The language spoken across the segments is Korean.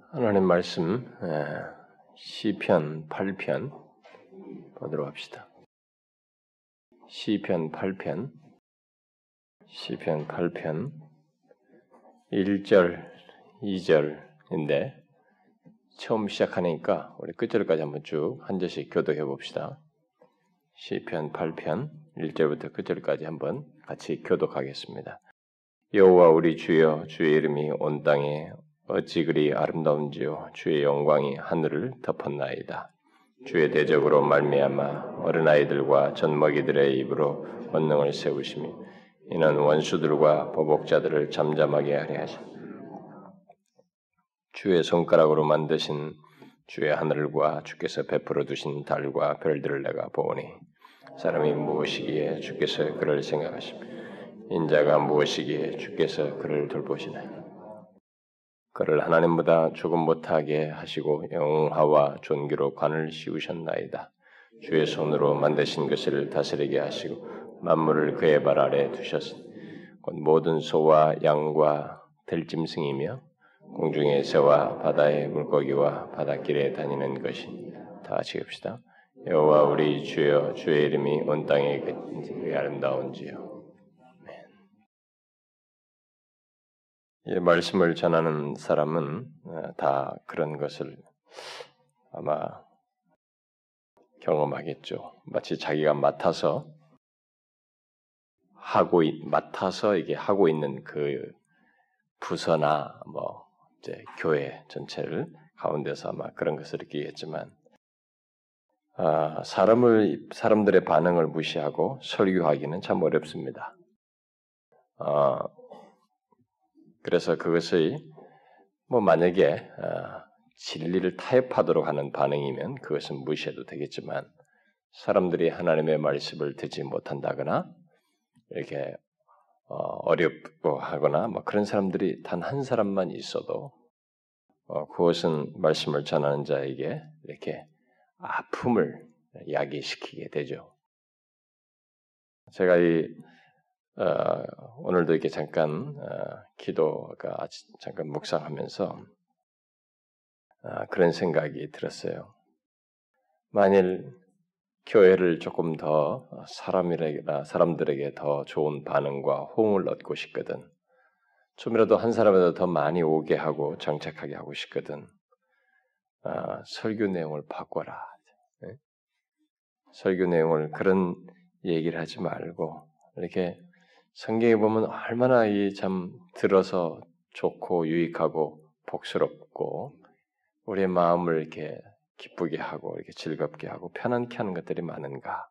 하나님 말씀 예, 시편 8편 보도록 합시다. 시편 8편 시편 8편 1절 2절인데 처음 시작하니까 우리 끝절까지 한번 쭉 한 절씩 교독해 봅시다. 시편 8편 1절부터 끝절까지 한번 같이 교독하겠습니다. 여호와 우리 주여 주의 이름이 온 땅에 어찌 그리 아름다운지요 주의 영광이 하늘을 덮었나이다. 주의 대적으로 말미암아 어린아이들과 젖먹이들의 입으로 원능을 세우시며 이는 원수들과 보복자들을 잠잠하게 하려 하시 주의 손가락으로 만드신 주의 하늘과 주께서 베풀어 두신 달과 별들을 내가 보니 사람이 무엇이기에 주께서 그를 생각하시며 인자가 무엇이기에 주께서 그를 돌보시나요? 그를 하나님보다 조금 못하게 하시고 영화와 존귀로 관을 씌우셨나이다. 주의 손으로 만드신 것을 다스리게 하시고 만물을 그의 발 아래 두셨으니 곧 모든 소와 양과 들짐승이며 공중의 새와 바다의 물고기와 바닷길에 다니는 것이 다 같이 읍시다. 여호와 우리 주여 주의 이름이 온 땅에 그 아름다운지요. 말씀을 전하는 사람은 어, 다 그런 것을 아마 경험하겠죠. 마치 자기가 맡아서 하고 맡아서 이게 하고 있는 그 부서나 뭐 이제 교회 전체를 가운데서 아마 그런 것을 느끼겠지만 아, 사람을 사람들의 반응을 무시하고 설교하기는 참 어렵습니다. 아, 그래서 그것의 뭐 만약에 어, 진리를 타협하도록 하는 반응이면 그것은 무시해도 되겠지만 사람들이 하나님의 말씀을 듣지 못한다거나 이렇게 어, 어렵고 하거나 뭐 그런 사람들이 단 한 사람만 있어도 어, 그것은 말씀을 전하는 자에게 이렇게 아픔을 야기시키게 되죠. 제가 이 어, 오늘도 이렇게 잠깐 어, 기도가 잠깐 묵상하면서 어, 그런 생각이 들었어요. 만일 교회를 조금 더 사람이나 사람들에게 더 좋은 반응과 호응을 얻고 싶거든, 좀이라도 한 사람이라도 더 많이 오게 하고 정착하게 하고 싶거든, 어, 설교 내용을 바꿔라. 네? 설교 내용을 그런 얘기를 하지 말고 이렇게 성경에 보면 얼마나 이 참 들어서 좋고 유익하고 복스럽고 우리의 마음을 이렇게 기쁘게 하고 이렇게 즐겁게 하고 편안케 하는 것들이 많은가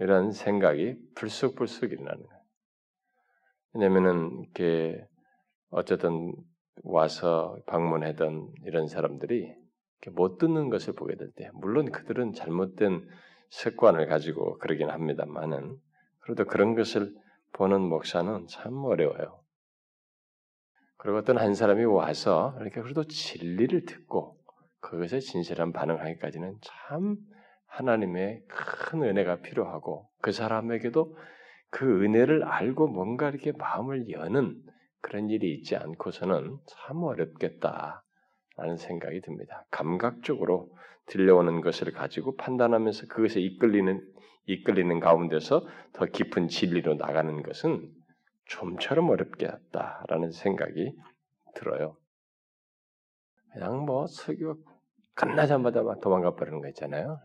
이런 생각이 불쑥불쑥 일어나는 거예요. 왜냐면은 이렇게 어쨌든 와서 방문하던 이런 사람들이 못 듣는 것을 보게 될 때, 물론 그들은 잘못된 습관을 가지고 그러긴 합니다만은 그래도 그런 것을 보는 목사는 참 어려워요. 그리고 어떤 한 사람이 와서 이렇게 그래도 진리를 듣고 그것에 진실한 반응하기까지는 참 하나님의 큰 은혜가 필요하고 그 사람에게도 그 은혜를 알고 뭔가 이렇게 마음을 여는 그런 일이 있지 않고서는 참 어렵겠다라는 생각이 듭니다. 감각적으로 들려오는 것을 가지고 판단하면서 그것에 이끌리는 이끌리는 가운데서 더 깊은 진리로 나가는 것은 좀처럼 어렵겠다라는 생각이 들어요. 그냥 뭐 설교 끝나자마자 막 도망가 버리는 거 있잖아요.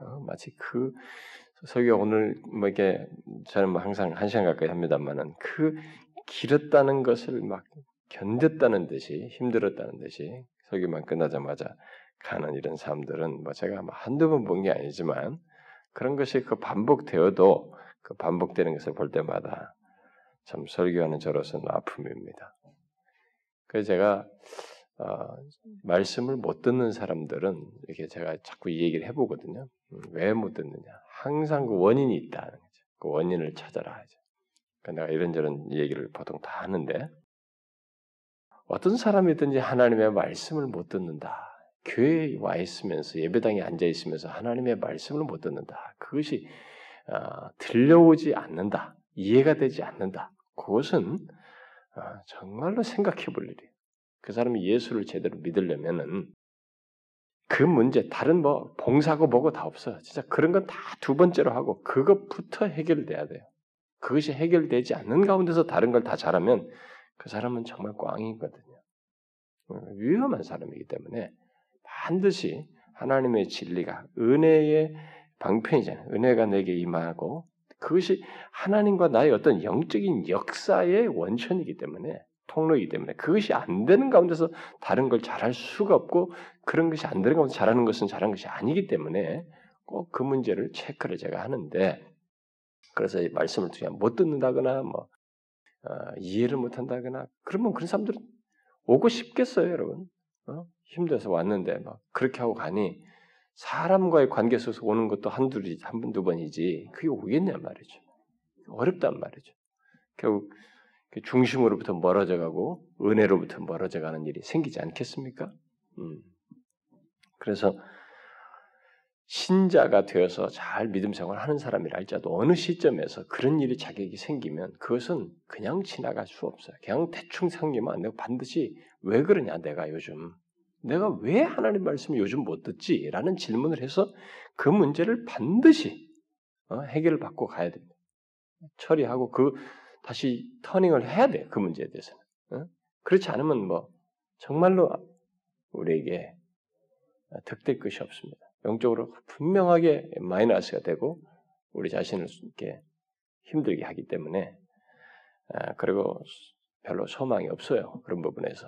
어, 마치 그 설교 오늘 뭐 이게 저는 뭐 항상 한 시간 가까이 합니다만은 그 길었다는 것을 막 견뎠다는 듯이 힘들었다는 듯이 설교만 끝나자마자 가는 이런 사람들은 뭐 제가 뭐 한두 번 본 게 아니지만 그런 것이 그 반복되어도 그 반복되는 것을 볼 때마다 참 설교하는 저로서는 아픔입니다. 그래서 제가 어, 말씀을 못 듣는 사람들은 이렇게 제가 자꾸 이 얘기를 해보거든요. 음, 왜못 듣느냐? 항상 그 원인이 있다는 거죠. 그 원인을 찾아라 하죠. 그러니까 내가 이런저런 얘기를 보통 다 하는데 어떤 사람이든지 하나님의 말씀을 못 듣는다. 교회에 와 있으면서 예배당에 앉아 있으면서 하나님의 말씀을 못 듣는다. 그것이 어, 들려오지 않는다. 이해가 되지 않는다. 그것은 어, 정말로 생각해 볼 일이에요. 그 사람이 예수를 제대로 믿으려면은 그 문제 다른 뭐 봉사고 뭐고 다 없어. 진짜 그런 건 다 두 번째로 하고 그것부터 해결돼야 돼요. 그것이 해결되지 않는 가운데서 다른 걸 다 잘하면 그 사람은 정말 꽝이거든요. 위험한 사람이기 때문에 반드시 하나님의 진리가 은혜의 방편이잖아요. 은혜가 내게 임하고 그것이 하나님과 나의 어떤 영적인 역사의 원천이기 때문에 통로이기 때문에 그것이 안 되는 가운데서 다른 걸 잘할 수가 없고 그런 것이 안 되는 가운데 잘하는 것은 잘하는 것이 아니기 때문에 꼭 그 문제를 체크를 제가 하는데 그래서 이 말씀을 그냥 못 듣는다거나 뭐 어, 이해를 못 한다거나 그러면 그런 사람들은 오고 싶겠어요, 여러분. 어? 힘들어서 왔는데 막 그렇게 하고 가니 사람과의 관계 속에서 오는 것도 한둘이 한 번 두 번이지 그게 오겠냐 말이죠. 어렵단 말이죠. 결국 그 중심으로부터 멀어져 가고 은혜로부터 멀어져 가는 일이 생기지 않겠습니까? 음. 그래서 신자가 되어서 잘 믿음 생활을 하는 사람이라 할지라도 어느 시점에서 그런 일이 자격이 생기면 그것은 그냥 지나갈 수 없어요. 그냥 대충 생기면 안 되고 반드시 왜 그러냐 내가 요즘 내가 왜 하나님 말씀을 요즘 못 듣지? 라는 질문을 해서 그 문제를 반드시 어, 해결을 받고 가야 됩니다. 처리하고 그 다시 터닝을 해야 돼. 그 문제에 대해서는. 어? 그렇지 않으면 뭐 정말로 우리에게 득될 것이 없습니다. 영적으로 분명하게 마이너스가 되고 우리 자신을 이렇게 힘들게 하기 때문에 아, 그리고 별로 소망이 없어요. 그런 부분에서.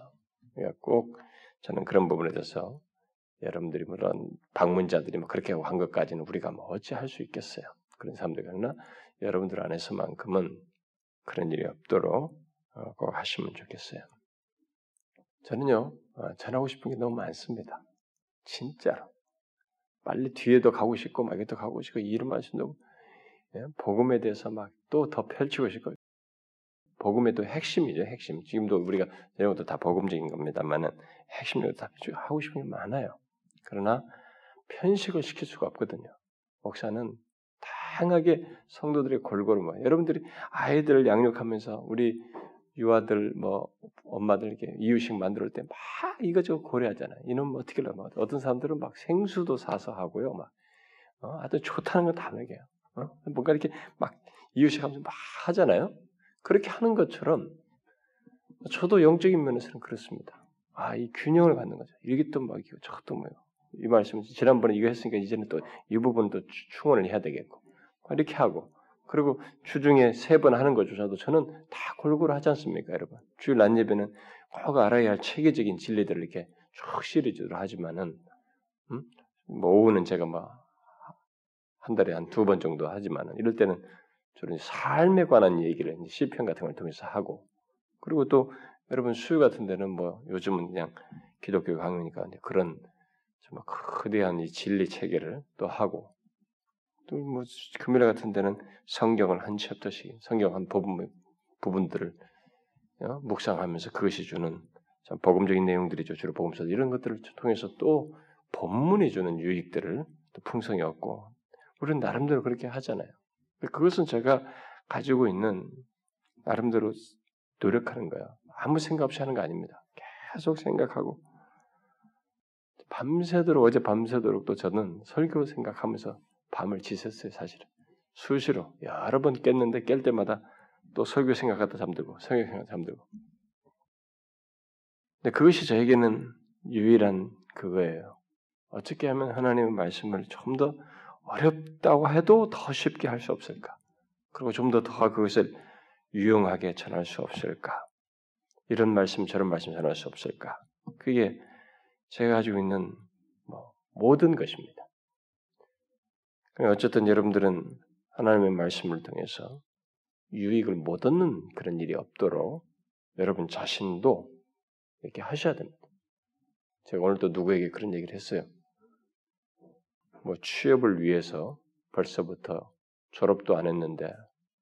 꼭 저는 그런 부분에 대해서 여러분들이 물론 방문자들이 뭐 그렇게 한 것까지는 우리가 뭐 어찌 할 수 있겠어요. 그런 사람들 그러나 여러분들 안에서만큼은 그런 일이 없도록 어, 꼭 하시면 좋겠어요. 저는요 어, 전하고 싶은 게 너무 많습니다. 진짜로 빨리 뒤에도 가고 싶고 막 이것도 가고 싶고 이런 말씀도 예? 복음에 대해서 막 또 더 펼치고 싶고 복음의 또 핵심이죠 핵심. 지금도 우리가 이런 것도 다 복음적인 겁니다만은 핵심으로 다 하고 싶은 게 많아요. 그러나 편식을 시킬 수가 없거든요. 목사는 다양하게 성도들의 골고루 뭐 여러분들이 아이들을 양육하면서 우리 유아들 뭐 엄마들 이렇게 이유식 만들 때 막 이거저거 고려하잖아요. 이놈 어떻게 하려고 어떤 사람들은 막 생수도 사서 하고요. 막 어, 아주 좋다는 건 다 먹여요. 어? 뭔가 이렇게 막 이유식 하면서 막 하잖아요. 그렇게 하는 것처럼 저도 영적인 면에서는 그렇습니다. 아, 이 균형을 갖는 거죠. 이게 또 막이고 저것도 뭐요. 이 말씀 지난번에 이거 했으니까 이제는 또 이 부분도 충원을 해야 되겠고 이렇게 하고 그리고 주중에 세 번 하는 것조차도 저는 다 골고루 하지 않습니까, 여러분? 주일 낮 예배는 꼭 알아야 할 체계적인 진리들을 이렇게 쭉 시리즈로 하지만은 음? 뭐 오후는 제가 뭐한 달에 한 두 번 정도 하지만은 이럴 때는 저는 삶에 관한 얘기를 시편 같은 걸 통해서 하고 그리고 또 여러분 수요 같은 데는 뭐 요즘은 그냥 기독교 강요니까 그런 정말 거대한 이 진리 체계를 또 하고 또 뭐 금요일 같은 데는 성경을 한 챕터씩 성경 한 부분 부분들을 어? 묵상하면서 그것이 주는 참 복음적인 내용들이죠. 주로 복음서 이런 것들을 통해서 또 본문이 주는 유익들을 또 풍성히 얻고 우리는 나름대로 그렇게 하잖아요. 그것은 제가 가지고 있는 나름대로 노력하는 거예요. 아무 생각 없이 하는 거 아닙니다. 계속 생각하고 밤새도록 어제 밤새도록 또 저는 설교 생각하면서 밤을 지샜어요, 사실은. 수시로 여러 번 깼는데 깰 때마다 또 설교 생각하다 잠들고 설교 생각 잠들고. 근데 그것이 저에게는 유일한 그거예요. 어떻게 하면 하나님의 말씀을 좀 더 어렵다고 해도 더 쉽게 할 수 없을까? 그리고 좀 더 더 그것을 유용하게 전할 수 없을까? 이런 말씀 저런 말씀 전할 수 없을까? 그게 제가 가지고 있는 뭐 모든 것입니다. 어쨌든 여러분들은 하나님의 말씀을 통해서 유익을 못 얻는 그런 일이 없도록 여러분 자신도 이렇게 하셔야 됩니다. 제가 오늘도 누구에게 그런 얘기를 했어요. 뭐 취업을 위해서 벌써부터 졸업도 안 했는데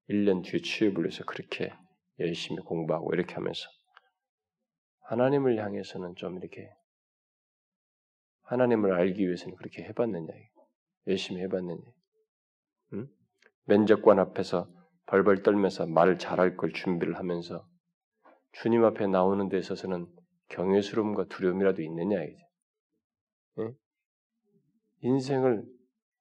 1년 뒤에 취업을 위해서 그렇게 열심히 공부하고 이렇게 하면서 하나님을 향해서는 좀 이렇게 하나님을 알기 위해서는 그렇게 해봤느냐 열심히 해봤느냐 응? 면접관 앞에서 벌벌 떨면서 말 잘할 걸 준비를 하면서 주님 앞에 나오는 데 있어서는 경외스러움과 두려움이라도 있느냐 이제. 예? 인생을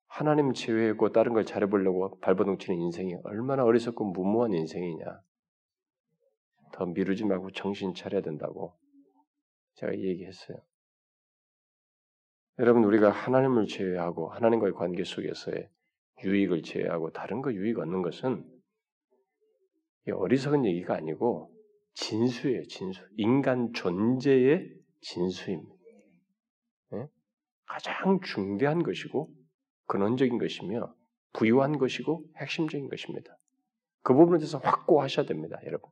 하나님 제외하고 다른 걸 잘해보려고 발버둥치는 인생이 얼마나 어리석고 무모한 인생이냐. 더 미루지 말고 정신 차려야 된다고 제가 얘기했어요. 여러분 우리가 하나님을 제외하고 하나님과의 관계 속에서의 유익을 제외하고 다른 거 유익 얻는 것은 어리석은 얘기가 아니고 진수예요, 진수. 인간 존재의 진수입니다. 네? 가장 중대한 것이고 근원적인 것이며 부유한 것이고 핵심적인 것입니다. 그 부분에 대해서 확고하셔야 됩니다, 여러분.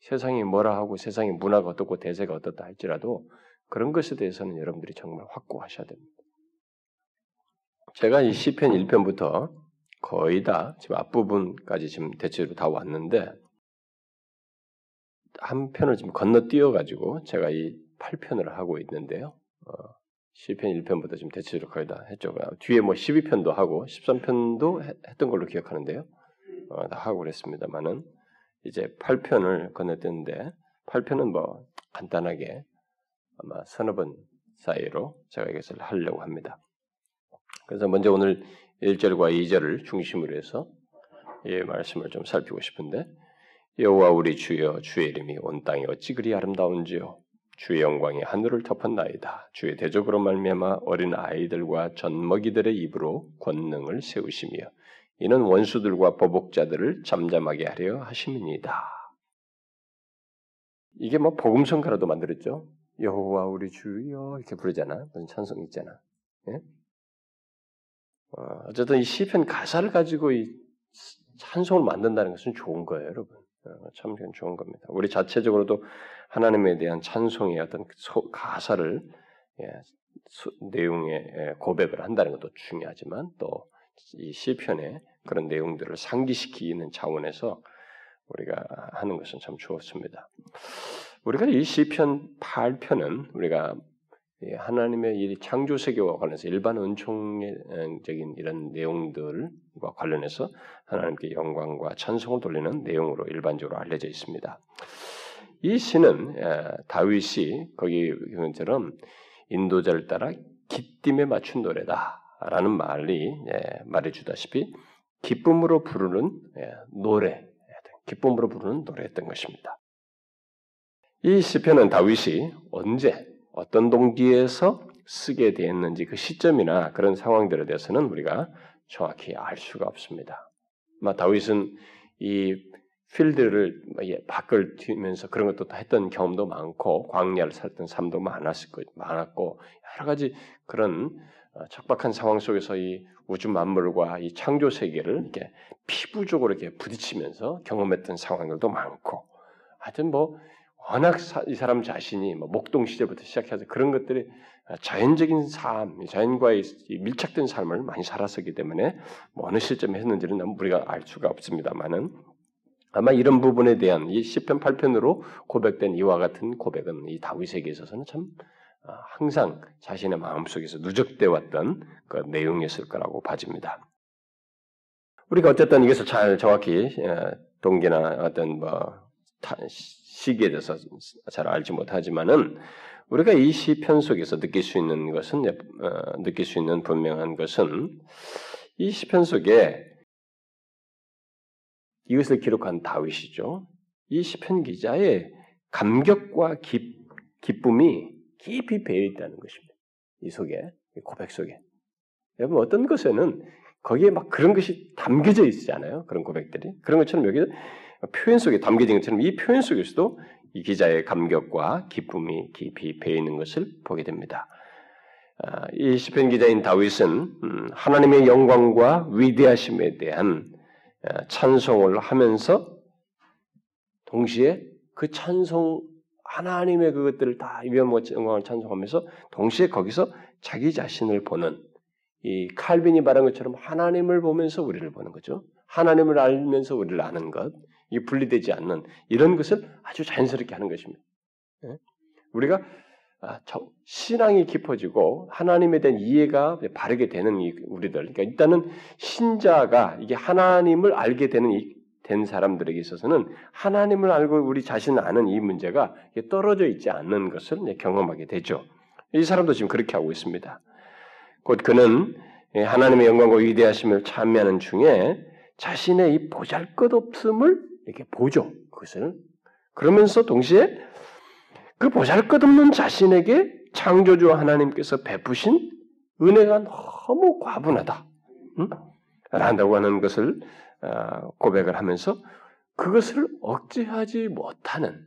네? 세상이 뭐라 하고 세상의 문화가 어떻고 대세가 어떻다 할지라도 그런 것에 대해서는 여러분들이 정말 확고하셔야 됩니다. 제가 이 시편 1편부터 거의 다 지금 앞부분까지 지금 대체로 다 왔는데 한 편을 지금 건너뛰어 가지고 제가 이 8편을 하고 있는데요. 어, 시편 1편부터 지금 대체로 거의 다 했죠. 뒤에 뭐 12편도 하고 13편도 했던 걸로 기억하는데요. 어, 다 하고 그랬습니다만은 이제 8편을 건너뛰는데 8편은 뭐 간단하게 아마 서너 번 사이로 제가 이것을 하려고 합니다. 그래서 먼저 오늘 1절과 2절을 중심으로 해서 이 말씀을 좀 살피고 싶은데 여호와 우리 주여 주의 이름이 온 땅에 어찌 그리 아름다운지요 주의 영광이 하늘을 덮었나이다. 주의 대적으로 말미암아 어린 아이들과 젖먹이들의 입으로 권능을 세우시며 이는 원수들과 보복자들을 잠잠하게 하려 하심이니다. 이게 뭐 복음성가라도 만들었죠. 여호와 우리 주여 이렇게 부르잖아. 무슨 찬송 있잖아. 예? 어, 쨌든 이 시편 가사를 가지고 이 찬송을 만든다는 것은 좋은 거예요, 여러분. 어, 참 좋은 겁니다. 우리 자체적으로도 하나님에 대한 찬송의 어떤 소, 가사를 예, 수, 내용의 예, 고백을 한다는 것도 중요하지만 또 이 시편의 그런 내용들을 상기시키는 차원에서 우리가 하는 것은 참 좋습니다. 우리가 이 시편 8편은 우리가 하나님의 이 창조 세계와 관련해서 일반 은총적인 이런 내용들과 관련해서 하나님께 영광과 찬송을 돌리는 내용으로 일반적으로 알려져 있습니다. 이 시는 다윗이 거기 경처럼 인도자를 따라 기쁨에 맞춘 노래다 라는 말이 말해주다시피 기쁨으로 부르는 노래, 기쁨으로 부르는 노래였던 것입니다. 이 시편은 다윗이 언제 어떤 동기에서 쓰게 되었는지 그 시점이나 그런 상황들에 대해서는 우리가 정확히 알 수가 없습니다. 마 다윗은 이 필드를 밖을 뛰면서 그런 것도 다 했던 경험도 많고 광야를 살던 삶도 많았을 거 많았고 여러 가지 그런 어, 척박한 상황 속에서 이 우주 만물과 이 창조 세계를 이렇게 피부적으로 이렇게 부딪히면서 경험했던 상황들도 많고. 하여튼 뭐 워낙 이 사람 자신이 뭐 목동 시절부터 시작해서 그런 것들이 자연적인 삶, 자연과의 밀착된 삶을 많이 살았었기 때문에 뭐 어느 시점에 했는지는 우리가 알 수가 없습니다만은 아마 이런 부분에 대한 이 시편 8편으로 고백된 이와 같은 고백은 이 다윗에게 있어서는 참 아, 항상 자신의 마음속에서 누적돼 왔던 그 내용이었을 거라고 봐집니다. 우리가 어쨌든 이것을 잘 정확히 동기나 어떤 뭐 시기에 대해서 잘 알지 못하지만은 우리가 이 시편 속에서 느낄 수 있는 것은 어, 느낄 수 있는 분명한 것은 이 시편 속에 이것을 기록한 다윗이죠. 이 시편 기자의 감격과 기, 기쁨이 깊이 배어 있다는 것입니다. 이 속에 이 고백 속에 여러분 어떤 것에는 거기에 막 그런 것이 담겨져 있잖아요. 그런 고백들이 그런 것처럼 여기 표현 속에 담겨진 것처럼 이 표현 속에서도 이 기자의 감격과 기쁨이 깊이 배어 있는 것을 보게 됩니다. 아, 이 시편 기자인 다윗은 음, 하나님의 영광과 위대하심에 대한 아, 찬송을 하면서 동시에 그 찬송 하나님의 그것들을 다 위엄과 영광을 찬송하면서 동시에 거기서 자기 자신을 보는 이 칼빈이 말한 것처럼 하나님을 보면서 우리를 보는 거죠. 하나님을 알면서 우리를 아는 것. 이 분리되지 않는 이런 것을 아주 자연스럽게 하는 것입니다. 예? 우리가 아, 신앙이 깊어지고 하나님에 대한 이해가 바르게 되는 우리들. 그러니까 일단은 신자가 이게 하나님을 알게 되는 된 사람들에게 있어서는 하나님을 알고 우리 자신을 아는 이 문제가 떨어져 있지 않는 것을 경험하게 되죠. 이 사람도 지금 그렇게 하고 있습니다. 곧 그는 하나님의 영광과 위대하심을 찬미하는 중에 자신의 이 보잘것없음을 이렇게 보죠. 그것을 그러면서 동시에 그 보잘것없는 자신에게 창조주 하나님께서 베푸신 은혜가 너무 과분하다. 응? 한다고 하는 것을 어, 고백을 하면서 그것을 억제하지 못하는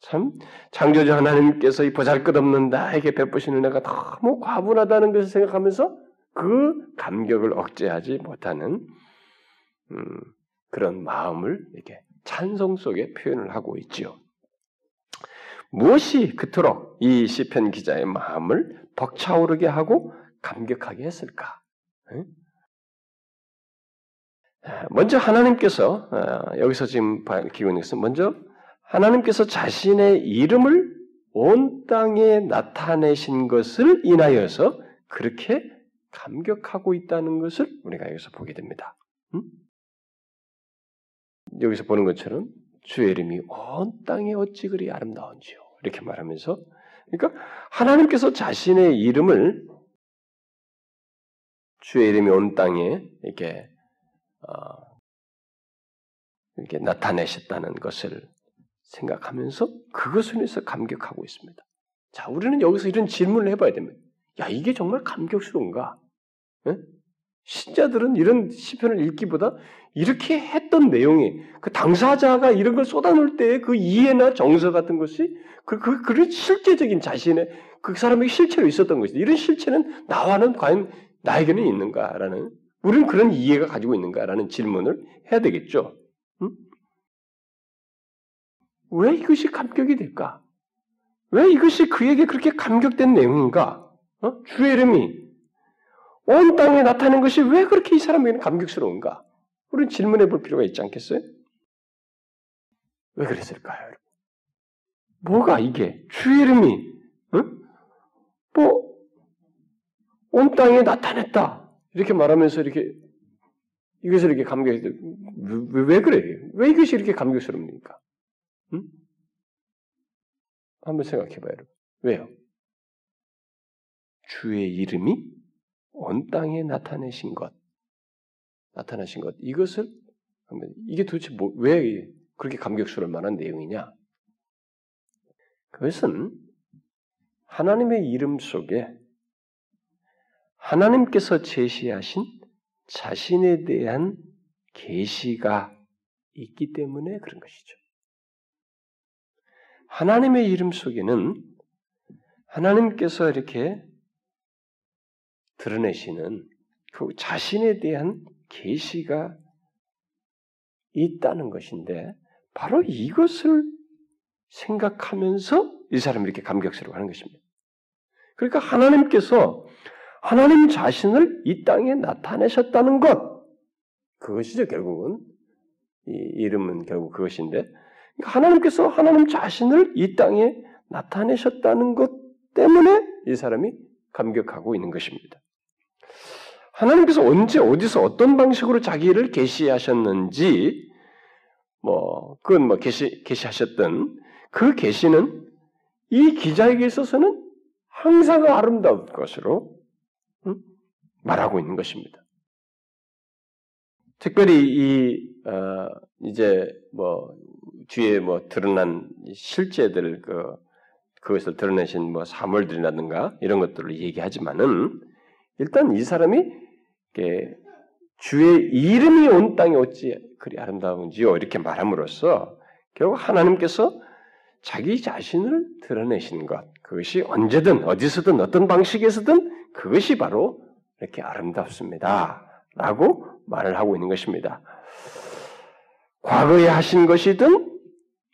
참 창조주 하나님께서 이 보잘것없는 나에게 베푸신 은혜가 너무 과분하다는 것을 생각하면서 그 감격을 억제하지 못하는 음, 그런 마음을 이렇게 찬송 속에 표현을 하고 있지요. 무엇이 그토록 이 시편 기자의 마음을 벅차오르게 하고 감격하게 했을까? 먼저 하나님께서 어, 여기서 지금 밝히고 있는 먼저 하나님께서 자신의 이름을 온 땅에 나타내신 것을 인하여서 그렇게 감격하고 있다는 것을 우리가 여기서 보게 됩니다. 음? 여기서 보는 것처럼 주의 이름이 온 땅에 어찌 그리 아름다운지요. 이렇게 말하면서 그러니까 하나님께서 자신의 이름을 주의 이름이 온 땅에 이렇게 어, 이렇게 나타내셨다는 것을 생각하면서 그것을 위해서 감격하고 있습니다. 자, 우리는 여기서 이런 질문을 해봐야 됩니다. 야, 이게 정말 감격스러운가? 네? 신자들은 이런 시편을 읽기보다 이렇게 했던 내용이 그 당사자가 이런 걸 쏟아놓을 때의 그 이해나 정서 같은 것이 그, 그, 그런 실제적인 자신의 그 사람에게 실체로 있었던 것이 이런 실체는 나와는 과연 나에게는 있는가라는 우리는 그런 이해가 가지고 있는가라는 질문을 해야 되겠죠. 응? 왜 이것이 감격이 될까? 왜 이것이 그에게 그렇게 감격된 내용인가? 어? 주의 이름이 온 땅에 나타낸 것이 왜 그렇게 이 사람에게는 감격스러운가? 우리는 질문해 볼 필요가 있지 않겠어요? 왜 그랬을까요, 여러분? 뭐가 이게 주의 이름이 응? 뭐 온 땅에 나타냈다 이렇게 말하면서 이렇게 이것을 이렇게 감격 왜, 왜 그래? 왜 이것이 이렇게 감격스럽습니까? 응? 한번 생각해 봐요, 여러분. 왜요? 주의 이름이 온 땅에 나타내신 것, 나타나신 것, 이것을 이게 도대체 뭐, 왜 그렇게 감격스러울 만한 내용이냐? 그것은 하나님의 이름 속에 하나님께서 제시하신 자신에 대한 계시가 있기 때문에 그런 것이죠. 하나님의 이름 속에는 하나님께서 이렇게 드러내시는 그 자신에 대한 계시가 있다는 것인데 바로 이것을 생각하면서 이 사람이 이렇게 감격스러워 하는 것입니다. 그러니까 하나님께서 하나님 자신을 이 땅에 나타내셨다는 것 그것이죠 결국은 이 이름은 결국 그것인데 그러니까 하나님께서 하나님 자신을 이 땅에 나타내셨다는 것 때문에 이 사람이 감격하고 있는 것입니다. 하나님께서 언제 어디서 어떤 방식으로 자기를 계시하셨는지 뭐 그건 뭐 계시 계시하셨던 그 계시는 이 기자에게 있어서는 항상 아름다운 것으로 음? 말하고 있는 것입니다. 특별히 이 어, 이제 뭐 뒤에 뭐 드러난 실제들 그 그것을 드러내신 뭐 사물들이라든가 이런 것들을 얘기하지만은 일단 이 사람이 주의 이름이 온 땅에 어찌 그리 아름다운지요 이렇게 말함으로써 결국 하나님께서 자기 자신을 드러내시는 것 그것이 언제든 어디서든 어떤 방식에서든 그것이 바로 이렇게 아름답습니다라고 말을 하고 있는 것입니다. 과거에 하신 것이든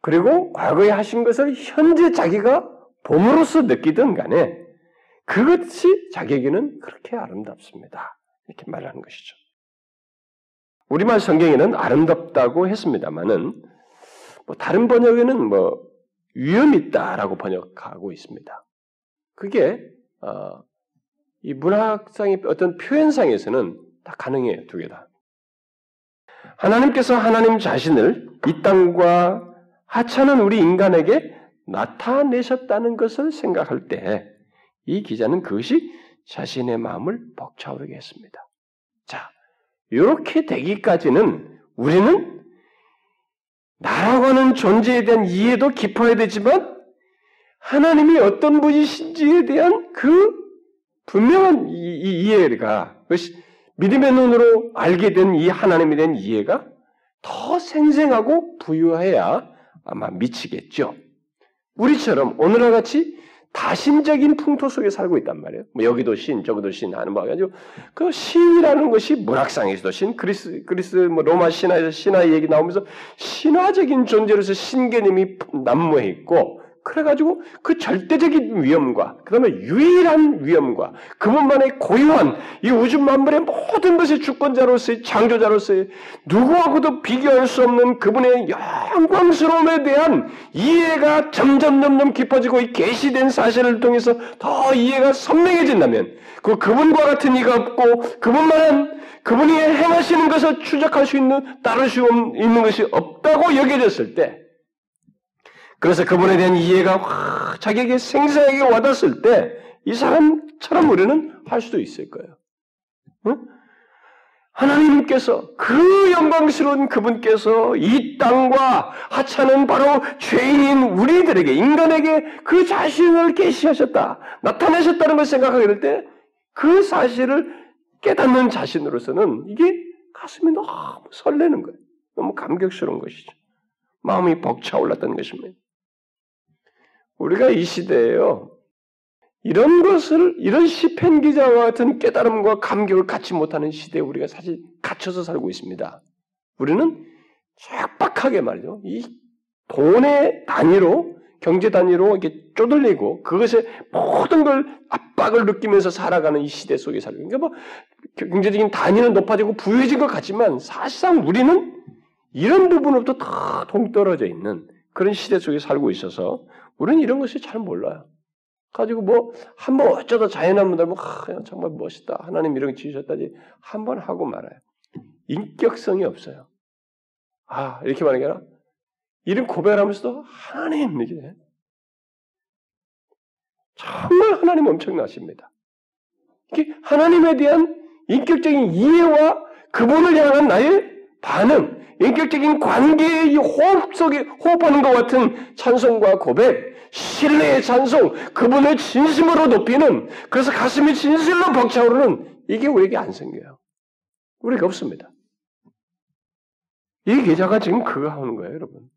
그리고 과거에 하신 것을 현재 자기가 봄으로써 느끼든 간에 그것이 자기에게는 그렇게 아름답습니다. 이렇게 말하는 것이죠. 우리말 성경에는 아름답다고 했습니다만은 뭐 다른 번역에는 뭐 위험 있다라고 번역하고 있습니다. 그게 어, 이 문학상의 어떤 표현상에서는 다 가능해요 두 개 다. 하나님께서 하나님 자신을 이 땅과 하찮은 우리 인간에게 나타내셨다는 것을 생각할 때 이 기자는 그것이 자신의 마음을 벅차오르게 했습니다. 자, 이렇게 되기까지는 우리는 나라고 하는 존재에 대한 이해도 깊어야 되지만 하나님이 어떤 분이신지에 대한 그 분명한 이, 이 이해가 믿음의 눈으로 알게 된 이 하나님에 대한 이해가 더 생생하고 부유해야 아마 미치겠죠. 우리처럼 오늘과 같이 다신적인 풍토 속에 살고 있단 말이에요. 뭐 여기도 신, 저기도 신 하는 거 가지고 그 신이라는 것이 문학상에서도 신, 그리스 그리스 뭐 로마 신화에서 신화 얘기 나오면서 신화적인 존재로서 신개념이 난무해 있고 그래가지고 그 절대적인 위험과 그 다음에 유일한 위험과 그분만의 고유한 이 우주 만물의 모든 것의 주권자로서의 창조자로서의 누구하고도 비교할 수 없는 그분의 영광스러움에 대한 이해가 점점 점점 깊어지고 이 계시된 사실을 통해서 더 이해가 선명해진다면 그 그분과 같은 이가 없고 그분만한 그분이 행하시는 것을 추적할 수 있는 따를 수 있는 것이 없다고 여겨졌을 때 그래서 그분에 대한 이해가 확 자기에게 생생하게 와닿았을 때 이 사람처럼 우리는 할 수도 있을 거예요. 응? 하나님께서 그 영광스러운 그분께서 이 땅과 하찮은 바로 죄인인 우리들에게 인간에게 그 자신을 계시하셨다 나타내셨다는 걸 생각하게 될 때 그 사실을 깨닫는 자신으로서는 이게 가슴이 너무 설레는 거예요. 너무 감격스러운 것이죠. 마음이 벅차올랐던 것입니다. 우리가 이 시대에요. 이런 것을 이런 시편 기자와 같은 깨달음과 감격을 갖지 못하는 시대에 우리가 사실 갇혀서 살고 있습니다. 우리는 촉박하게 말이죠. 이 돈의 단위로 경제 단위로 이렇게 쪼들리고 그것에 모든 걸 압박을 느끼면서 살아가는 이 시대 속에 살고 그러니까 뭐 경제적인 단위는 높아지고 부유해진 것 같지만 사실상 우리는 이런 부분으로부터 다 동떨어져 있는 그런 시대 속에 살고 있어서 우리는 이런 것이 잘 몰라요. 가지고 뭐 한번 어쩌다 자연한 분들 뭐 아, 정말 멋있다 하나님 이런 거 지으셨다지 한 번 하고 말아요. 인격성이 없어요. 아 이렇게 말하는 게 아니라 이런 고백을 하면서도 하나님 이게 정말 하나님 엄청나십니다. 이게 하나님에 대한 인격적인 이해와 그분을 향한 나의 반응, 인격적인 관계의 호흡 속에 호흡하는 것 같은 찬송과 고백, 신뢰의 찬송, 그분을 진심으로 높이는 그래서 가슴이 진실로 벅차오르는 이게 우리에게 안 생겨요. 우리가 없습니다. 이 계좌가 지금 그거 하는 거예요, 여러분.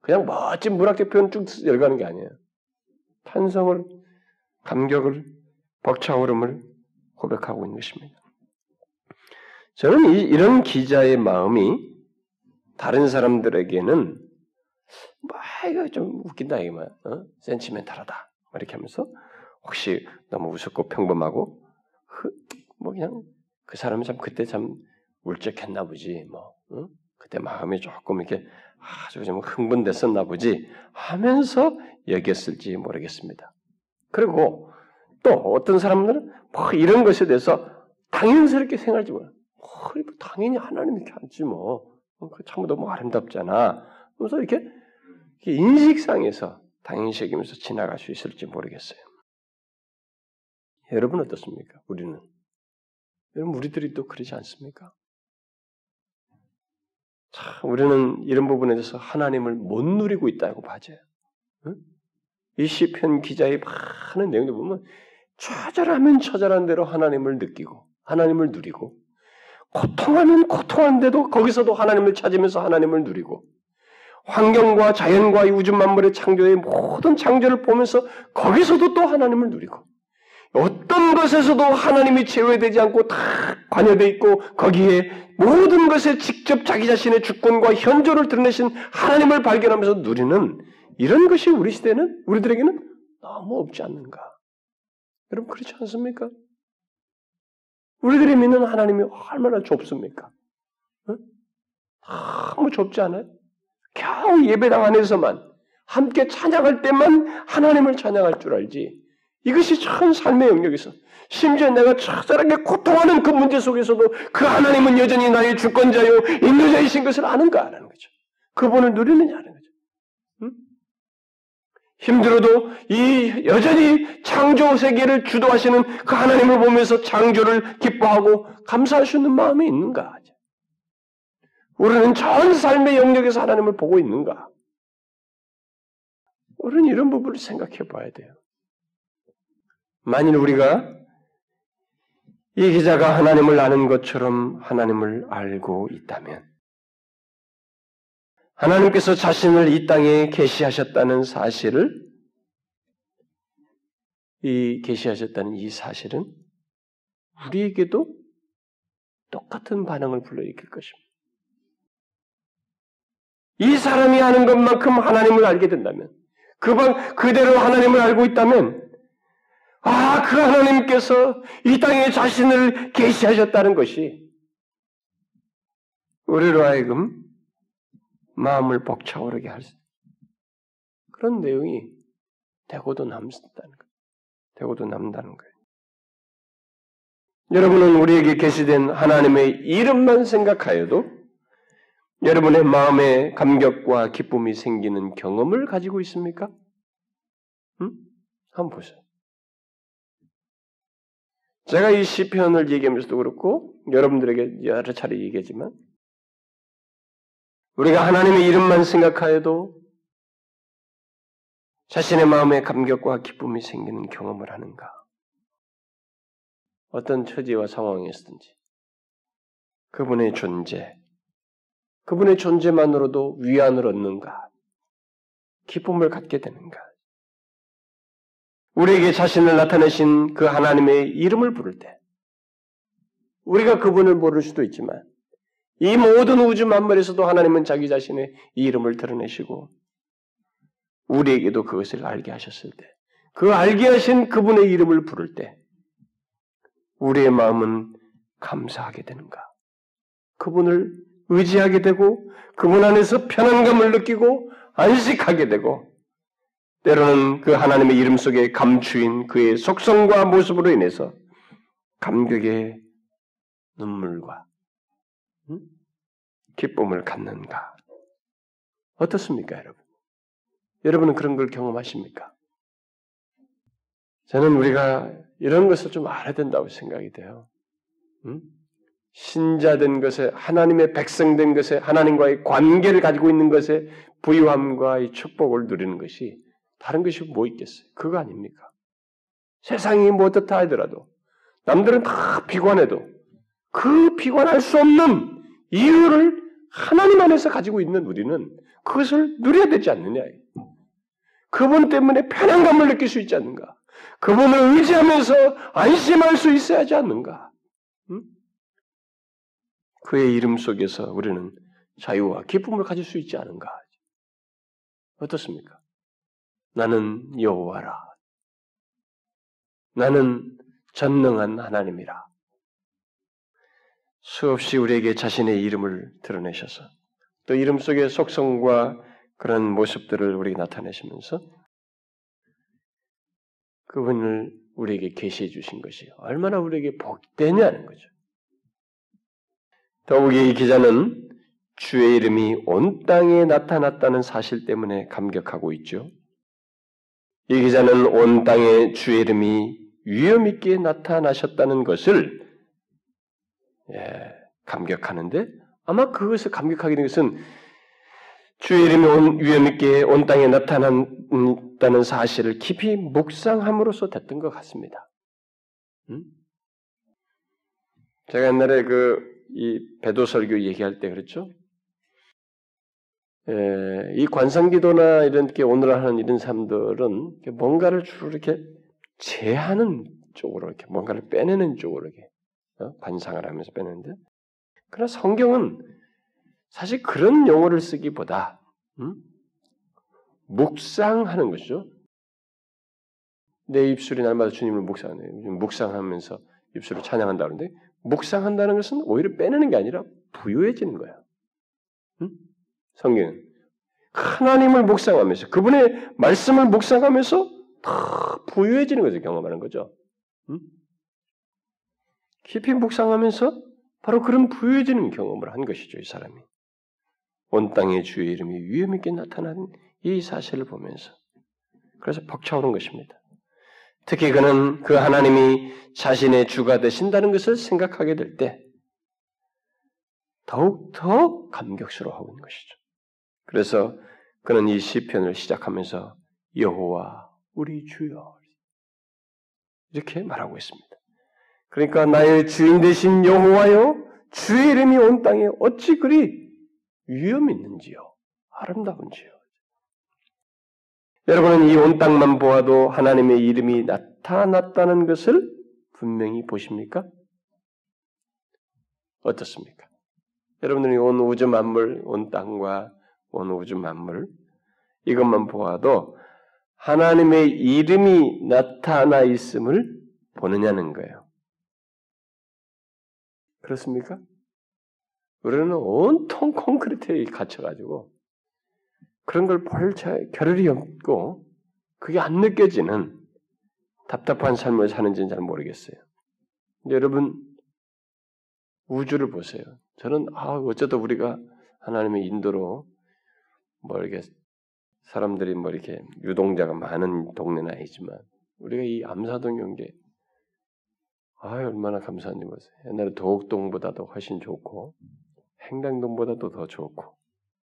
그냥 멋진 문학적 표현 쭉 열가는 게 아니에요. 탄성을, 감격을, 벅차오름을 고백하고 있는 것입니다. 저는 이, 이런 기자의 마음이 다른 사람들에게는 뭐 이거 좀 웃긴다 이거 어? 센치멘탈하다 이렇게 하면서 혹시 너무 우습고 평범하고 뭐 그냥 그 사람은 참 그때 참 울적했나 보지 뭐 어? 그때 마음이 조금 이렇게 아주 좀 흥분됐었나 보지 하면서 여겼을지 모르겠습니다. 그리고 또 어떤 사람들은 뭐 이런 것에 대해서 당연스럽게 생각하지 뭐, 뭐 당연히 하나님이 이렇게 하지 뭐 어, 그 참 너무 아름답잖아. 그래서 이렇게, 인식상에서 당연시 여기면서 지나갈 수 있을지 모르겠어요. 여러분 어떻습니까? 우리는 여러분 우리들이 또 그러지 않습니까? 참 우리는 이런 부분에 대해서 하나님을 못 누리고 있다고 봐져요. 응? 이 시편 기자의 많은 내용들 보면 처절하면 처절한 대로 하나님을 느끼고 하나님을 누리고 고통하면 고통한데도 거기서도 하나님을 찾으면서 하나님을 누리고 환경과 자연과 이 우주 만물의 창조의 모든 창조를 보면서 거기서도 또 하나님을 누리고 어떤 것에서도 하나님이 제외되지 않고 다 관여되어 있고 거기에 모든 것에 직접 자기 자신의 주권과 현조를 드러내신 하나님을 발견하면서 누리는 이런 것이 우리 시대는 우리들에게는 너무 없지 않는가? 여러분 그렇지 않습니까? 우리들이 믿는 하나님이 얼마나 좁습니까? 어? 너무 좁지 않아요? 겨우 예배당 안에서만 함께 찬양할 때만 하나님을 찬양할 줄 알지 이것이 전 삶의 영역에서 심지어 내가 처절하게 고통하는 그 문제 속에서도 그 하나님은 여전히 나의 주권자요 인도자이신 것을 아는가 하는 거죠. 그분을 누리느냐 하는. 응? 힘들어도 이 여전히 창조 세계를 주도하시는 그 하나님을 보면서 창조를 기뻐하고 감사할 수 있는 마음이 있는가? 우리는 전 삶의 영역에서 하나님을 보고 있는가? 우리는 이런 부분을 생각해 봐야 돼요. 만일 우리가 이 기자가 하나님을 아는 것처럼 하나님을 알고 있다면, 하나님께서 자신을 이 땅에 계시하셨다는 사실을 이 계시하셨다는 이 사실은 우리에게도 똑같은 반응을 불러일으킬 것입니다. 이 사람이 하는 것만큼 하나님을 알게 된다면, 그방 그대로 하나님을 알고 있다면, 아, 그 하나님께서 이 땅에 자신을 계시하셨다는 것이 우리로 하여금 마음을 벅차오르게 할 수, 그런 내용이 되고도 남다는 거예요. 되고도 남다는 거예요. 여러분은 우리에게 계시된 하나님의 이름만 생각하여도 여러분의 마음에 감격과 기쁨이 생기는 경험을 가지고 있습니까? 응? 한번 보세요. 제가 이 시편을 얘기하면서도 그렇고 여러분들에게 여러 차례 얘기하지만 우리가 하나님의 이름만 생각하여도 자신의 마음에 감격과 기쁨이 생기는 경험을 하는가? 어떤 처지와 상황에서든지 그분의 존재, 그분의 존재만으로도 위안을 얻는가? 기쁨을 갖게 되는가? 우리에게 자신을 나타내신 그 하나님의 이름을 부를 때, 우리가 그분을 모를 수도 있지만, 이 모든 우주 만물에서도 하나님은 자기 자신의 이름을 드러내시고, 우리에게도 그것을 알게 하셨을 때, 그 알게 하신 그분의 이름을 부를 때, 우리의 마음은 감사하게 되는가? 그분을 의지하게 되고, 그분 안에서 편안감을 느끼고, 안식하게 되고, 때로는 그 하나님의 이름 속에 감추인 그의 속성과 모습으로 인해서 감격의 눈물과 음? 기쁨을 갖는가? 어떻습니까, 여러분? 여러분은 그런 걸 경험하십니까? 저는 우리가 이런 것을 좀 알아야 된다고 생각이 돼요. 음? 신자된 것에 하나님의 백성된 것에 하나님과의 관계를 가지고 있는 것에 부유함과 이 축복을 누리는 것이 다른 것이 뭐 있겠어요? 그거 아닙니까? 세상이 뭐 어떻다 하더라도 남들은 다 비관해도 그 비관할 수 없는 이유를 하나님 안에서 가지고 있는 우리는 그것을 누려야 되지 않느냐. 그분 때문에 편안감을 느낄 수 있지 않는가? 그분을 의지하면서 안심할 수 있어야 하지 않는가? 응? 그의 이름 속에서 우리는 자유와 기쁨을 가질 수 있지 않은가? 어떻습니까? 나는 여호와라. 나는 전능한 하나님이라. 수없이 우리에게 자신의 이름을 드러내셔서 또 이름 속의 속성과 그런 모습들을 우리에게 나타내시면서 그분을 우리에게 계시해 주신 것이 얼마나 우리에게 복되냐는 거죠. 더욱이 이 기자는 주의 이름이 온 땅에 나타났다는 사실 때문에 감격하고 있죠. 이 기자는 온 땅에 주의 이름이 위험 있게 나타나셨다는 것을 예, 감격하는데 아마 그것을 감격하게 된 것은 주의 이름이 온, 위험 있게 온 땅에 나타난다는 사실을 깊이 묵상함으로써 됐던 것 같습니다. 음? 제가 옛날에 그 이 배도설교 얘기할 때 그랬죠. 에, 이 관상기도나 이런 게 오늘 하는 이런 사람들은 뭔가를 주로 이렇게 제하는 쪽으로 이렇게 뭔가를 빼내는 쪽으로 이렇게 어? 관상을 하면서 빼내는데, 그러나 성경은 사실 그런 용어를 쓰기보다 음? 묵상하는 것이죠. 내 입술이 날마다 주님을 묵상하네. 묵상하면서 입술을 찬양한다 그러는데 묵상한다는 것은 오히려 빼내는 게 아니라 부유해지는 거야. 음? 성경은 하나님을 묵상하면서 그분의 말씀을 묵상하면서 더 부유해지는 것을 경험하는 거죠. 음? 깊이 묵상하면서 바로 그런 부유해지는 경험을 한 것이죠, 이 사람이. 온 땅의 주의 이름이 위험있게 나타난 이 사실을 보면서. 그래서 벅차오는 것입니다. 특히 그는 그 하나님이 자신의 주가 되신다는 것을 생각하게 될 때, 더욱더 감격스러워하고 있는 것이죠. 그래서 그는 이 시편을 시작하면서 여호와 우리 주여 이렇게 말하고 있습니다. 그러니까 나의 주인 되신 여호와여 주의 이름이 온 땅에 어찌 그리 위험 있는지요 아름다운지요. 여러분은 이 온 땅만 보아도 하나님의 이름이 나타났다는 것을 분명히 보십니까? 어떻습니까? 여러분들이 온 우주 만물, 온 땅과 온 우주 만물 이것만 보아도 하나님의 이름이 나타나 있음을 보느냐는 거예요. 그렇습니까? 우리는 온통 콘크리트에 갇혀가지고 그런 걸 볼 겨를이 없고 그게 안 느껴지는 답답한 삶을 사는지는 잘 모르겠어요. 여러분 우주를 보세요. 저는 아 어쩌다 우리가 하나님의 인도로 뭐 이렇게 사람들이 뭐 이렇게 유동자가 많은 동네는 아니지만 우리가 이 암사동 연계 아 얼마나 감사한지 보세요. 옛날에 도곡동보다도 훨씬 좋고 행당동보다도 더 좋고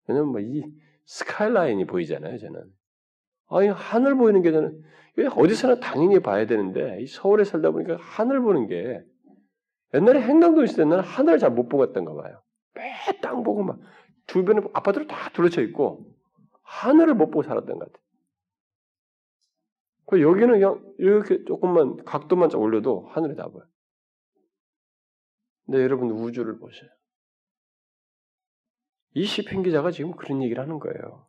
왜냐면 뭐 이 스카이라인이 보이잖아요. 저는 아니 하늘 보이는 게 저는 어디서나 당연히 봐야 되는데 이 서울에 살다 보니까 하늘 보는 게 옛날에 행당동 있을 때는 하늘을 잘못 보겠던가 봐요. 매 땅 보고 막 주변에 아파트로 다 둘러쳐 있고 하늘을 못 보고 살았던 것 같아요. 그 여기는 그냥 이렇게 조금만 각도만 올려도 하늘에 다 보여. 근데 여러분 우주를 보세요. 이 시편 기자가 지금 그런 얘기를 하는 거예요.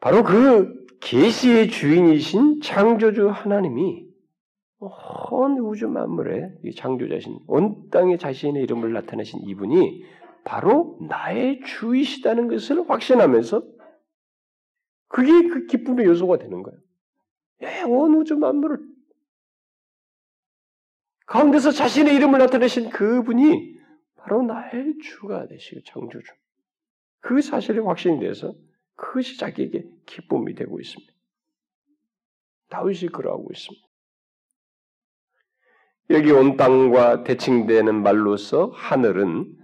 바로 그 계시의 주인이신 창조주 하나님이 온 우주 만물의 창조자신 온 땅에 자신의 이름을 나타내신 이분이 바로 나의 주이시다는 것을 확신하면서 그게 그 기쁨의 요소가 되는 거예요. 예, 온 우주 만물을 가운데서 자신의 이름을 나타내신 그분이 바로 나의 주가 되시고 창조주. 그 사실이 확신이 돼서 그것이 자기에게 기쁨이 되고 있습니다. 다윗이 그러하고 있습니다. 여기 온 땅과 대칭되는 말로서 하늘은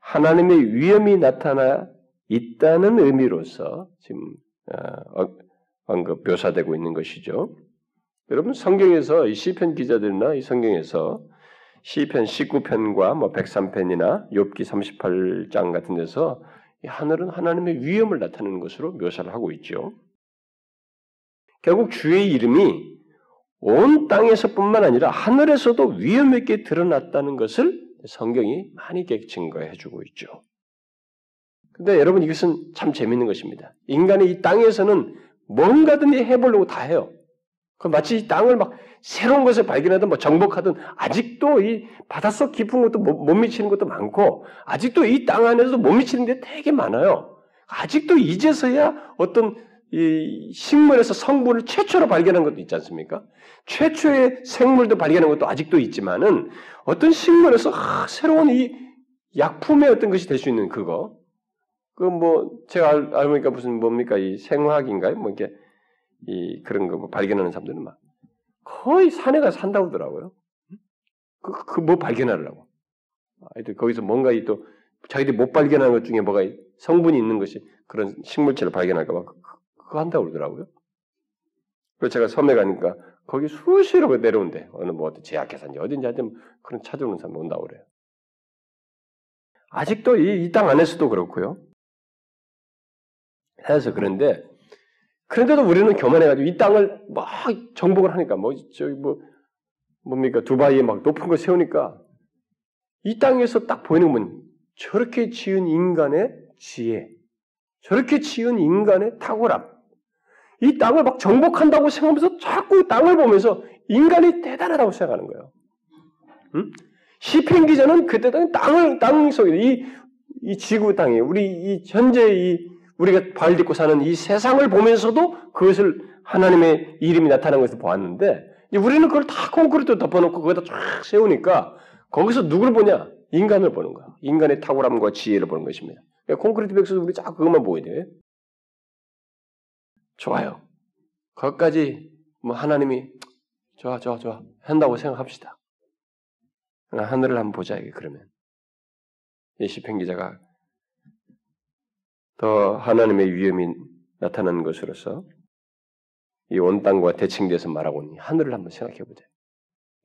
하나님의 위엄이 나타나 있다는 의미로서 지금 어, 언급 묘사되고 있는 것이죠. 여러분 성경에서 이 시편 기자들이나 이 성경에서 시편 19편과 뭐 103편이나 욥기 38장 같은 데서 하늘은 하나님의 위엄을 나타내는 것으로 묘사를 하고 있죠. 결국 주의 이름이 온 땅에서뿐만 아니라 하늘에서도 위엄 있게 드러났다는 것을 성경이 많이 증거해 주고 있죠. 근데 여러분 이것은 참 재밌는 것입니다. 인간이 이 땅에서는 뭔가든지 해보려고 다 해요. 그 마치 이 땅을 막 새로운 것을 발견하든 뭐 정복하든 아직도 이 바닷속 깊은 것도 못 미치는 것도 많고 아직도 이 땅 안에서도 못 미치는 게 되게 많아요. 아직도 이제서야 어떤 이 식물에서 성분을 최초로 발견한 것도 있지 않습니까? 최초의 생물도 발견한 것도 아직도 있지만은 어떤 식물에서 아, 새로운 이 약품의 어떤 것이 될 수 있는 그거 그 뭐 제가 알, 알고 보니까 무슨 뭡니까 이 생화학인가요? 뭐 이렇게 이 그런 거 뭐 발견하는 사람들은 막 거의 산에 가서 산다고 하더라고요. 그그 그 뭐 발견하려고. 하여튼 거기서 뭔가 이 또 자기들이 못 발견하는 것 중에 뭐가 성분이 있는 것이 그런 식물체를 발견할까 봐 그거 한다고 그러더라고요. 그래서 제가 섬에 가니까 거기 수시로 내려온대. 어느 뭐 어떤 제약회사인지 어딘지 하여튼 그런 찾아오는 사람 온다고 그래요. 아직도 이 땅 안에서도 그렇고요. 해서 그런데 그런데도 우리는 교만해가지고 이 땅을 막 정복을 하니까 뭐 저기 뭐 뭡니까 두바이에 막 높은 거 세우니까 이 땅에서 딱 보이는 건 저렇게 지은 인간의 지혜, 저렇게 지은 인간의 탁월함, 이 땅을 막 정복한다고 생각하면서 자꾸 땅을 보면서 인간이 대단하다고 생각하는 거예요. 응? 시편 기자는 그때 땅을 땅 속에 이, 이 지구 땅에 우리 이 현재 이 우리가 발 딛고 사는 이 세상을 보면서도 그것을 하나님의 이름이 나타나는 것을 보았는데 우리는 그걸 다 콘크리트 덮어놓고 거기다 쫙 세우니까 거기서 누구를 보냐? 인간을 보는 거야. 인간의 탁월함과 지혜를 보는 것입니다. 그러니까 콘크리트 백수도 우리 쫙 그것만 보게 돼. 좋아요. 거기까지 뭐 하나님이 좋아 좋아 좋아 한다고 생각합시다. 하늘을 한번 보자 이게 그러면 이 시편 기자가 더 하나님의 위엄이 나타나는 것으로서 이 온 땅과 대칭돼서 말하고 있는 하늘을 한번 생각해 보자.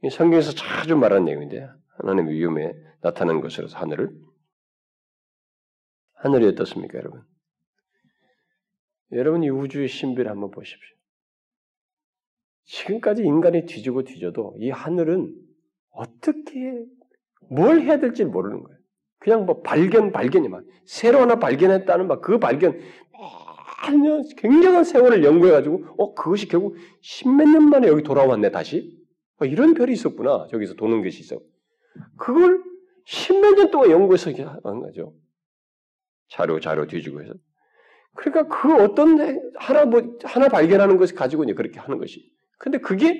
이 성경에서 자주 말하는 내용인데 하나님의 위엄에 나타나는 것으로서 하늘을 하늘이 어떻습니까, 여러분? 여러분 이 우주의 신비를 한번 보십시오. 지금까지 인간이 뒤지고 뒤져도 이 하늘은 어떻게 뭘 해야 될지 모르는 거예요. 그냥 뭐 발견 발견이만. 새로 하나 발견했다는 막 그 발견. 매년 굉장한 세월을 연구해가지고 어 그것이 결국 십몇 년 만에 여기 돌아왔네 다시? 어, 이런 별이 있었구나 저기서 도는 것이 있어. 그걸 십몇 년 동안 연구해서 하는 거죠. 자료 자료 뒤지고 해서. 그러니까 그 어떤 하나 뭐 하나 발견하는 것을 가지고 이제 그렇게 하는 것이. 근데 그게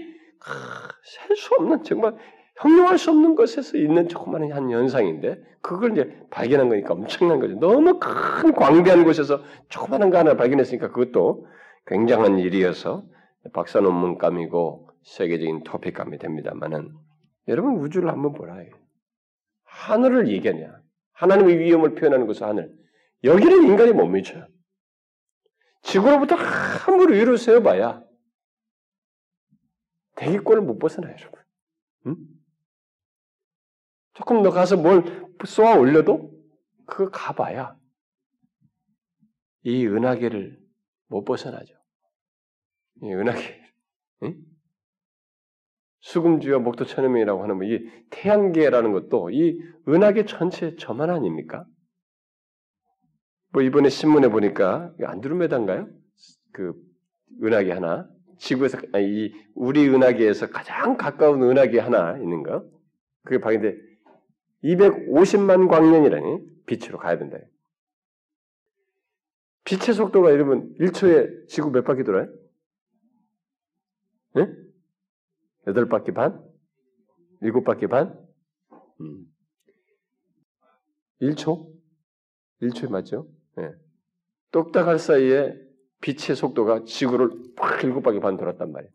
셀수 없는 정말 형용할 수 없는 것에서 있는 조그마한 한 현상인데 그걸 이제 발견한 거니까 엄청난 거죠. 너무 큰 광대한 곳에서 조그마한 거 하나 발견했으니까 그것도 굉장한 일이어서 박사 논문감이고 세계적인 토픽감이 됩니다만은 여러분 우주를 한번 보라. 하늘을 얘기하냐. 하나님의 위엄을 표현하는 것은 하늘. 여기는 인간이 못 미쳐요. 지구로부터 아무리 위로 세워봐야 대기권을 못 벗어나요, 여러분. 응? 조금 더 가서 뭘 쏘아 올려도 그거 가봐야 이 은하계를 못 벗어나죠. 이 은하계, 응? 수금주와 목토천음이라고 하는 뭐이 태양계라는 것도 이 은하계 전체 저만 아닙니까? 뭐 이번에 신문에 보니까 안드로메다인가요? 그 은하계 하나 지구에서 아니, 이 우리 은하계에서 가장 가까운 은하계 하나 있는 거 그게 발견돼 250만 광년이라니 빛으로 가야 된다. 빛의 속도가 이러면 1초에 지구 몇 바퀴 돌아요? 네? 8바퀴 반? 7바퀴 반? 음. 1초? 1초에 맞죠? 네. 똑딱할 사이에 빛의 속도가 지구를 팍 7바퀴 반 돌았단 말이에요.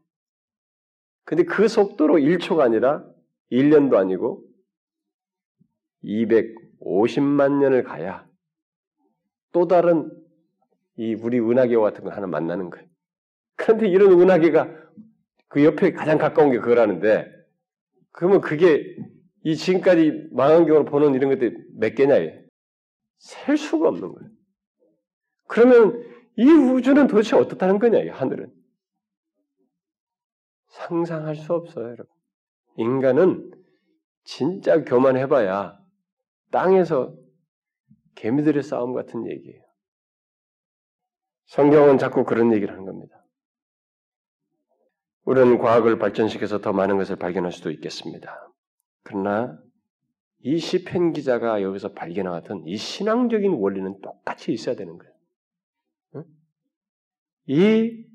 근데 그 속도로 1초가 아니라 1년도 아니고 250만 년을 가야 또 다른 이 우리 은하계와 같은 거 하나 만나는 거예요. 그런데 이런 은하계가 그 옆에 가장 가까운 게 그거라는데 그러면 그게 이 지금까지 망원경으로 보는 이런 것들이 몇 개냐? 셀 수가 없는 거예요. 그러면 이 우주는 도대체 어떻다는 거냐? 이 하늘은 상상할 수 없어요, 여러분. 인간은 진짜 교만해봐야 땅에서 개미들의 싸움 같은 얘기예요. 성경은 자꾸 그런 얘기를 하는 겁니다. 우리는 과학을 발전시켜서 더 많은 것을 발견할 수도 있겠습니다. 그러나 이 시편 기자가 여기서 발견하던 이 신앙적인 원리는 똑같이 있어야 되는 거예요. 이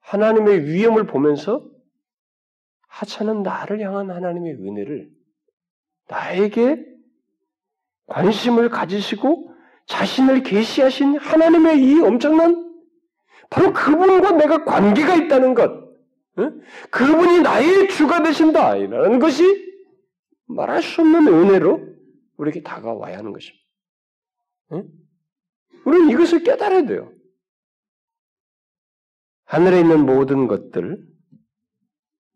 하나님의 위엄을 보면서 하찮은 나를 향한 하나님의 은혜를 나에게 관심을 가지시고 자신을 계시하신 하나님의 이 엄청난 바로 그분과 내가 관계가 있다는 것, 그분이 나의 주가 되신다라는 것이 말할 수 없는 은혜로 우리에게 다가와야 하는 것입니다. 우리는 이것을 깨달아야 돼요. 하늘에 있는 모든 것들,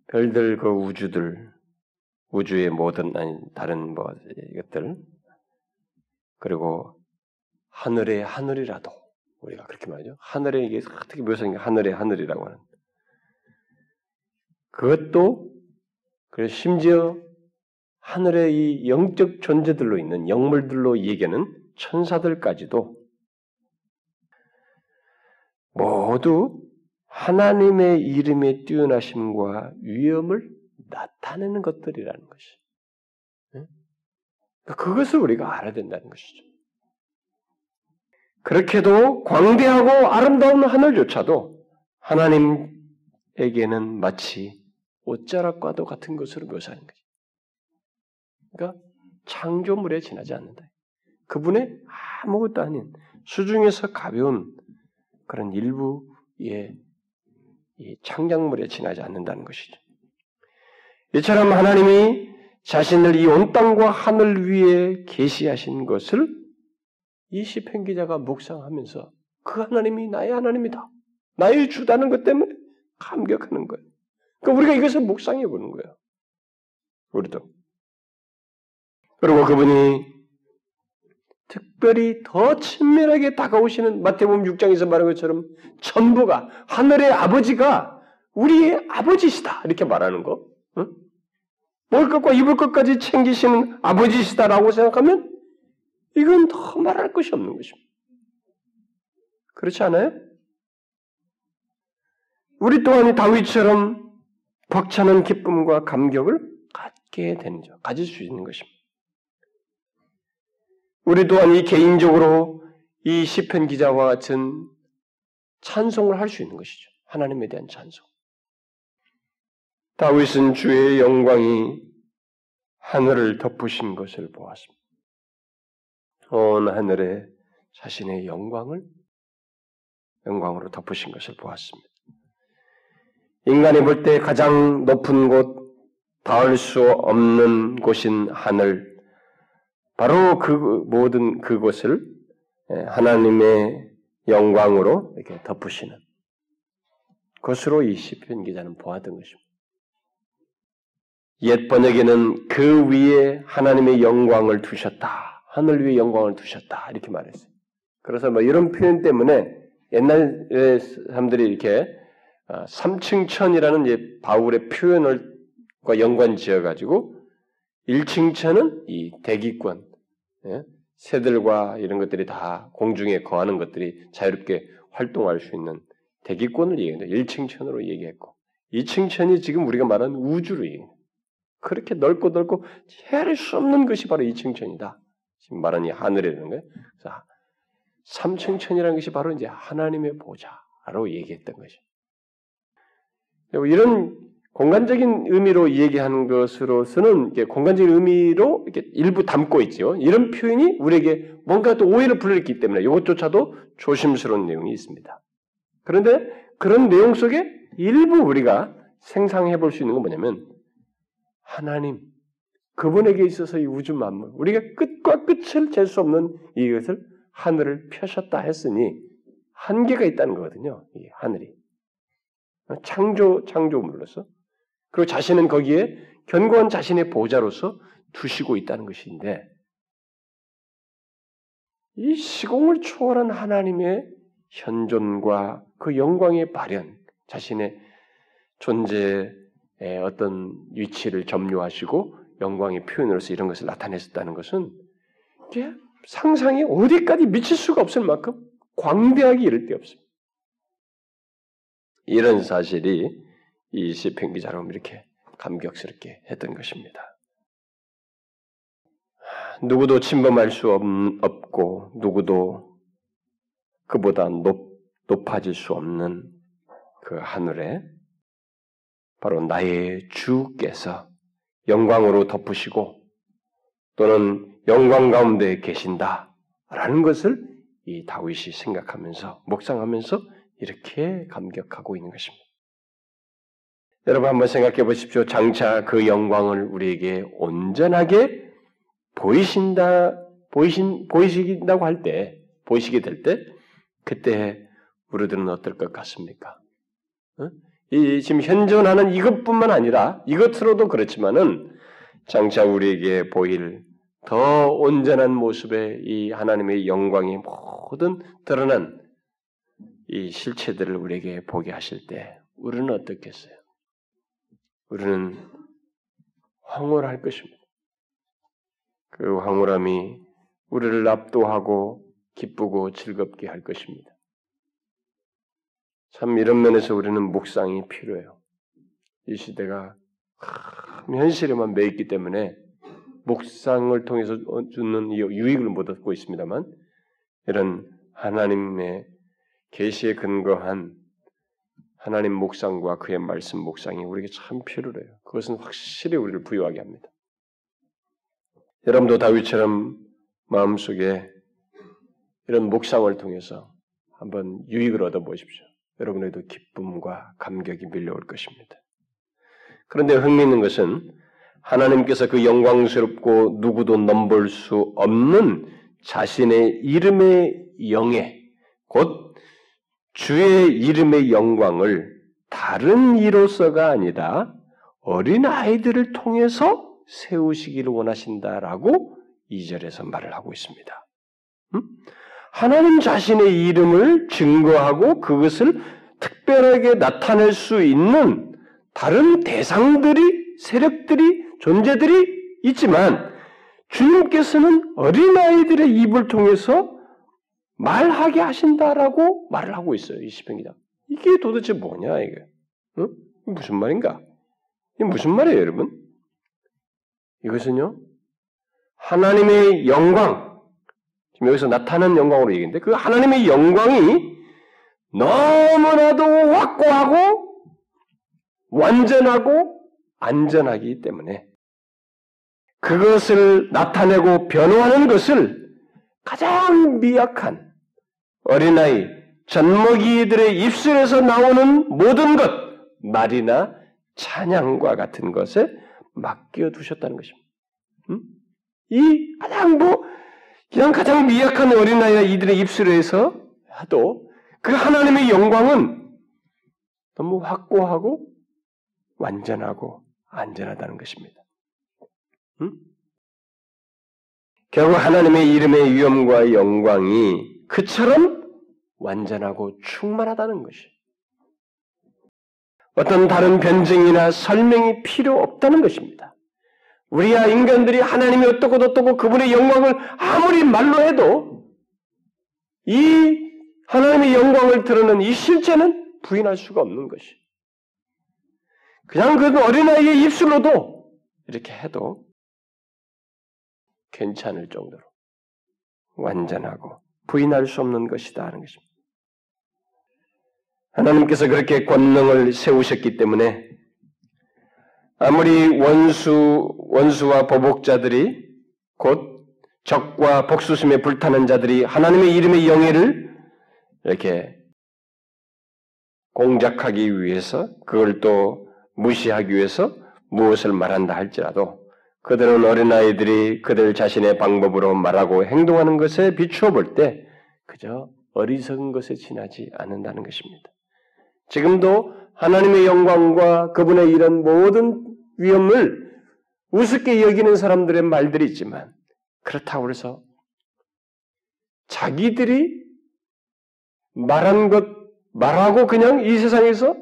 별들, 그 우주들, 우주의 모든 아니 다른 뭐 이것들 그리고 하늘의 하늘이라도 우리가 그렇게 말하죠. 하늘에 이게 어떻게 묘사한 게 하늘의 하늘이라고 하는 그것도 그래서 심지어 하늘의 이 영적 존재들로 있는 영물들로 얘기하는 천사들까지도 모두 하나님의 이름의 뛰어나심과 위엄을 나타내는 것들이라는 것이. 그러니까 그것을 우리가 알아야 된다는 것이죠. 그렇게도 광대하고 아름다운 하늘조차도 하나님에게는 마치 옷자락과도 같은 것으로 묘사하는 거죠. 그러니까 창조물에 지나지 않는다. 그분의 아무것도 아닌 수중에서 가벼운 그런 일부의 창작물에 지나지 않는다는 것이죠. 이처럼 하나님이 자신을 이 온 땅과 하늘 위에 계시하신 것을 이 시편 기자가 묵상하면서 그 하나님이 나의 하나님이다. 나의 주다는 것 때문에 감격하는 거예요. 그러니까 우리가 이것을 묵상해 보는 거예요. 우리도. 그리고 그분이 특별히 더 친밀하게 다가오시는 마태복음 6장에서 말한 것처럼 전부가 하늘의 아버지가 우리의 아버지시다 이렇게 말하는 거. 응? 먹을 것과 입을 것까지 챙기시는 아버지시다라고 생각하면 이건 더 말할 것이 없는 것입니다. 그렇지 않아요? 우리 또한 다윗처럼 벅차는 기쁨과 감격을 갖게 되는 죠. 가질 수 있는 것입니다. 우리 또한 이 개인적으로 이 시편 기자와 같은 찬송을 할 수 있는 것이죠. 하나님에 대한 찬송. 다윗은 주의 영광이 하늘을 덮으신 것을 보았습니다. 온 하늘에 자신의 영광을 영광으로 덮으신 것을 보았습니다. 인간이 볼 때 가장 높은 곳, 닿을 수 없는 곳인 하늘, 바로 그 모든 그곳을 예, 하나님의 영광으로 이렇게 덮으시는 것으로 이 시편 기자는 보았던 것입니다. 옛 번역에는 그 위에 하나님의 영광을 두셨다. 하늘 위에 영광을 두셨다. 이렇게 말했어요. 그래서 뭐 이런 표현 때문에 옛날 사람들이 이렇게 3층 어, 천이라는 바울의 표현을 과 연관 지어 가지고 1층 천은 이 대기권 예? 새들과 이런 것들이 다 공중에 거하는 것들이 자유롭게 활동할 수 있는 대기권을 얘기합니다. 1층 천으로 얘기했고 2층 천이 지금 우리가 말하는 우주로 얘기합니다. 그렇게 넓고 넓고 헤아릴 수 없는 것이 바로 2층 천이다. 지금 말하는 이 하늘이라는 거예요. 그래서 3층 천이라는 것이 바로 이제 하나님의 보좌로 얘기했던 것이. 이런 공간적인 의미로 얘기하는 것으로서는 공간적인 의미로 이렇게 일부 담고 있죠. 이런 표현이 우리에게 뭔가 또 오해를 불러일으키기 때문에 이것조차도 조심스러운 내용이 있습니다. 그런데 그런 내용 속에 일부 우리가 생상해 볼 수 있는 건 뭐냐면 하나님, 그분에게 있어서 이 우주 만물, 우리가 끝과 끝을 잴 수 없는 이것을 하늘을 펴셨다 했으니 한계가 있다는 거거든요. 이 하늘이 창조 창조물로서 그리고 자신은 거기에 견고한 자신의 보좌로서 두시고 있다는 것인데 이 시공을 초월한 하나님의 현존과 그 영광의 발현, 자신의 존재의 어떤 위치를 점유하시고 영광의 표현으로서 이런 것을 나타냈었다는 것은 상상이 어디까지 미칠 수가 없을 만큼 광대하게 이를 데 없습니다. 이런 사실이 이 시편 기자로 이렇게 감격스럽게 했던 것입니다. 누구도 침범할 수 없고 누구도 그보다 높, 높아질 수 없는 그 하늘에 바로 나의 주께서 영광으로 덮으시고 또는 영광 가운데 계신다라는 것을 이 다윗이 생각하면서 묵상하면서 이렇게 감격하고 있는 것입니다. 여러분 한번 생각해 보십시오. 장차 그 영광을 우리에게 온전하게 보이신다, 보이신, 보이시긴다고 할 때, 보이시게 될 때, 그때 우리들은 어떨 것 같습니까? 어? 이 지금 현존하는 이것뿐만 아니라 이것으로도 그렇지만은 장차 우리에게 보일 더 온전한 모습의 이 하나님의 영광이 모든 드러난 이 실체들을 우리에게 보게 하실 때 우리는 어떻겠어요? 우리는 황홀할 것입니다. 그 황홀함이 우리를 압도하고 기쁘고 즐겁게 할 것입니다. 참 이런 면에서 우리는 묵상이 필요해요. 이 시대가 현실에만 매 있기 때문에 묵상을 통해서 주는 유익을 못 얻고 있습니다만 이런 하나님의 계시에 근거한 하나님 묵상과 그의 말씀 묵상이 우리에게 참 필요해요. 그것은 확실히 우리를 부유하게 합니다. 여러분도 다윗처럼 마음속에 이런 묵상을 통해서 한번 유익을 얻어 보십시오. 여러분에도 기쁨과 감격이 밀려올 것입니다. 그런데 흥미있는 것은 하나님께서 그 영광스럽고 누구도 넘볼 수 없는 자신의 이름의 영예, 곧 주의 이름의 영광을 다른 이로서가 아니라 어린 아이들을 통해서 세우시기를 원하신다라고 이절에서 말을 하고 있습니다. 음? 하나님 자신의 이름을 증거하고 그것을 특별하게 나타낼 수 있는 다른 대상들이, 세력들이, 존재들이 있지만 주님께서는 어린아이들의 입을 통해서 말하게 하신다라고 말을 하고 있어요. 이 시편기다. 이게 도대체 뭐냐, 이게. 어? 무슨 말인가? 이게 무슨 말이에요, 여러분? 이것은요, 하나님의 영광, 지금 여기서 나타나는 영광으로 얘기했는데, 그 하나님의 영광이 너무나도 확고하고, 완전하고, 안전하기 때문에, 그것을 나타내고 변호하는 것을 가장 미약한 어린아이, 젖먹이들의 입술에서 나오는 모든 것, 말이나 찬양과 같은 것에 맡겨두셨다는 것입니다. 음? 이 가장 뭐, 그냥 가장 미약한 어린아이나 이들의 입술에서 하도 그 하나님의 영광은 너무 확고하고 완전하고 안전하다는 것입니다. 음? 결국 하나님의 이름의 위엄과 영광이 그처럼 완전하고 충만하다는 것이. 어떤 다른 변증이나 설명이 필요 없다는 것입니다. 우리야 인간들이 하나님이 어떻고 어떻고 그분의 영광을 아무리 말로 해도 이 하나님의 영광을 드러낸 이 실제는 부인할 수가 없는 것이. 그냥 그 어린아이의 입술로도 이렇게 해도 괜찮을 정도로 완전하고 부인할 수 없는 것이다 하는 것입니다. 하나님께서 그렇게 권능을 세우셨기 때문에 아무리 원수 원수와 보복자들이 곧 적과 복수심에 불타는 자들이 하나님의 이름의 영예를 이렇게 공작하기 위해서 그걸 또 무시하기 위해서 무엇을 말한다 할지라도 그들은 어린아이들이 그들 자신의 방법으로 말하고 행동하는 것에 비추어 볼 때 그저 어리석은 것에 지나지 않는다는 것입니다. 지금도 하나님의 영광과 그분의 이런 모든 위험을 우습게 여기는 사람들의 말들이 있지만 그렇다고 해서 자기들이 말한 것 말하고 그냥 이 세상에서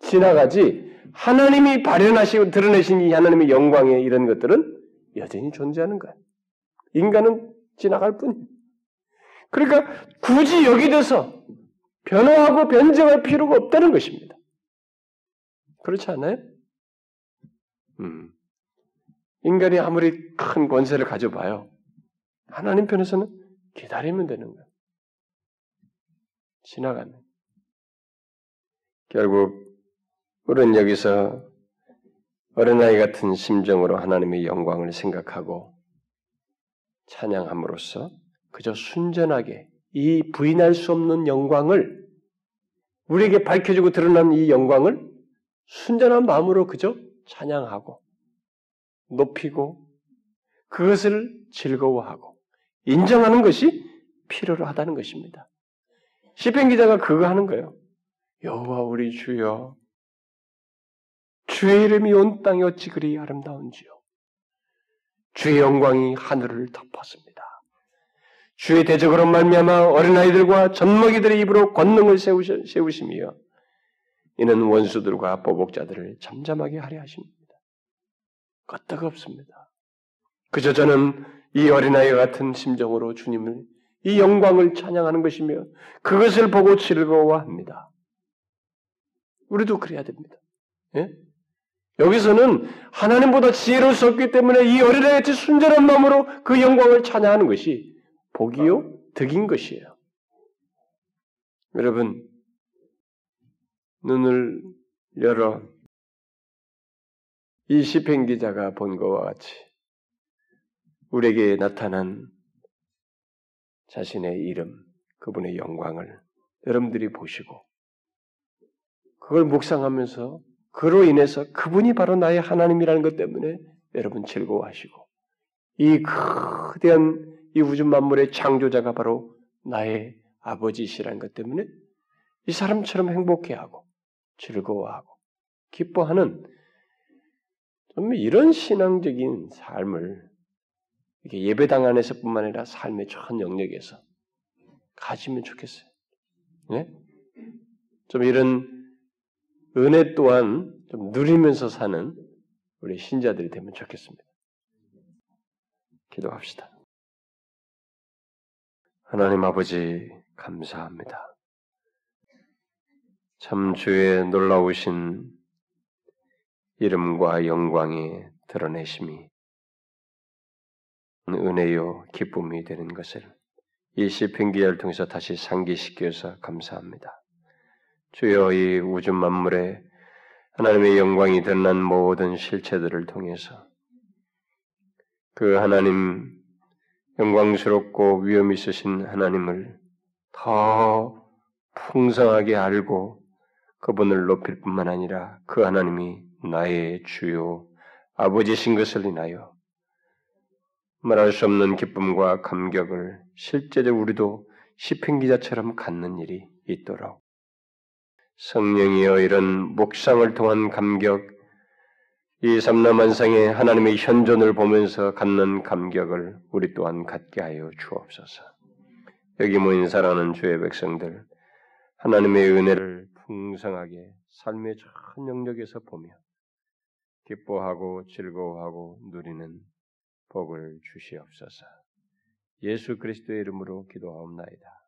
지나가지 하나님이 발현하시고 드러내신 이 하나님의 영광의 이런 것들은 여전히 존재하는 거야. 인간은 지나갈 뿐이야. 그러니까 굳이 여기 돼서 변화하고 변증할 필요가 없다는 것입니다. 그렇지 않아요? 음. 인간이 아무리 큰 권세를 가져봐요. 하나님 편에서는 기다리면 되는 거야. 지나가면. 결국 우리는 여기서 어린아이 같은 심정으로 하나님의 영광을 생각하고 찬양함으로써 그저 순전하게 이 부인할 수 없는 영광을 우리에게 밝혀지고 드러난 이 영광을 순전한 마음으로 그저 찬양하고 높이고 그것을 즐거워하고 인정하는 것이 필요로 하다는 것입니다. 시편 기자가 그거 하는 거예요. 여호와 우리 주여 주의 이름이 온 땅에 어찌 그리 아름다운지요. 주의 영광이 하늘을 덮었습니다. 주의 대적으로 말미암아 어린아이들과 젖먹이들의 입으로 권능을 세우시며 이는 원수들과 보복자들을 잠잠하게 하려 하십니다. 끄떡없습니다. 그저 저는 이 어린아이 같은 심정으로 주님을 이 영광을 찬양하는 것이며 그것을 보고 즐거워합니다. 우리도 그래야 됩니다. 예? 여기서는 하나님보다 없기 때문에 이 어린아이같이 순전한 마음으로 그 영광을 찬양하는 것이 복이요 덕인 것이에요. 여러분 눈을 열어. 이 시편 기자가 본 것과 같이 우리에게 나타난 자신의 이름, 그분의 영광을 여러분들이 보시고 그걸 묵상하면서 그로 인해서 그분이 바로 나의 하나님이라는 것 때문에 여러분 즐거워하시고 이 거대한 이 우주 만물의 창조자가 바로 나의 아버지시라는 것 때문에 이 사람처럼 행복해하고 즐거워하고 기뻐하는 좀 이런 신앙적인 삶을 예배당 안에서뿐만 아니라 삶의 전 영역에서 가지면 좋겠어요. 네? 좀 이런 은혜 또한 좀 누리면서 사는 우리 신자들이 되면 좋겠습니다. 기도합시다. 하나님 아버지 감사합니다. 참 주의 놀라우신 이름과 영광이 드러내심이 은혜요 기쁨이 되는 것을 이 시편 기를 통해서 다시 상기시켜서 감사합니다. 주여 이 우주 만물에 하나님의 영광이 드러난 모든 실체들을 통해서 그 하나님 영광스럽고 위험 있으신 하나님을 더 풍성하게 알고 그분을 높일 뿐만 아니라 그 하나님이 나의 주요 아버지신 것을 인하여 말할 수 없는 기쁨과 감격을 실제로 우리도 시편 기자처럼 갖는 일이 있도록 성령이여 이런 묵상을 통한 감격, 이 삼라만상의 하나님의 현존을 보면서 갖는 감격을 우리 또한 갖게 하여 주옵소서. 여기 모인 사랑하는 주의 백성들, 하나님의 은혜를 풍성하게 삶의 전 영역에서 보며 기뻐하고 즐거워하고 누리는 복을 주시옵소서. 예수 그리스도의 이름으로 기도하옵나이다.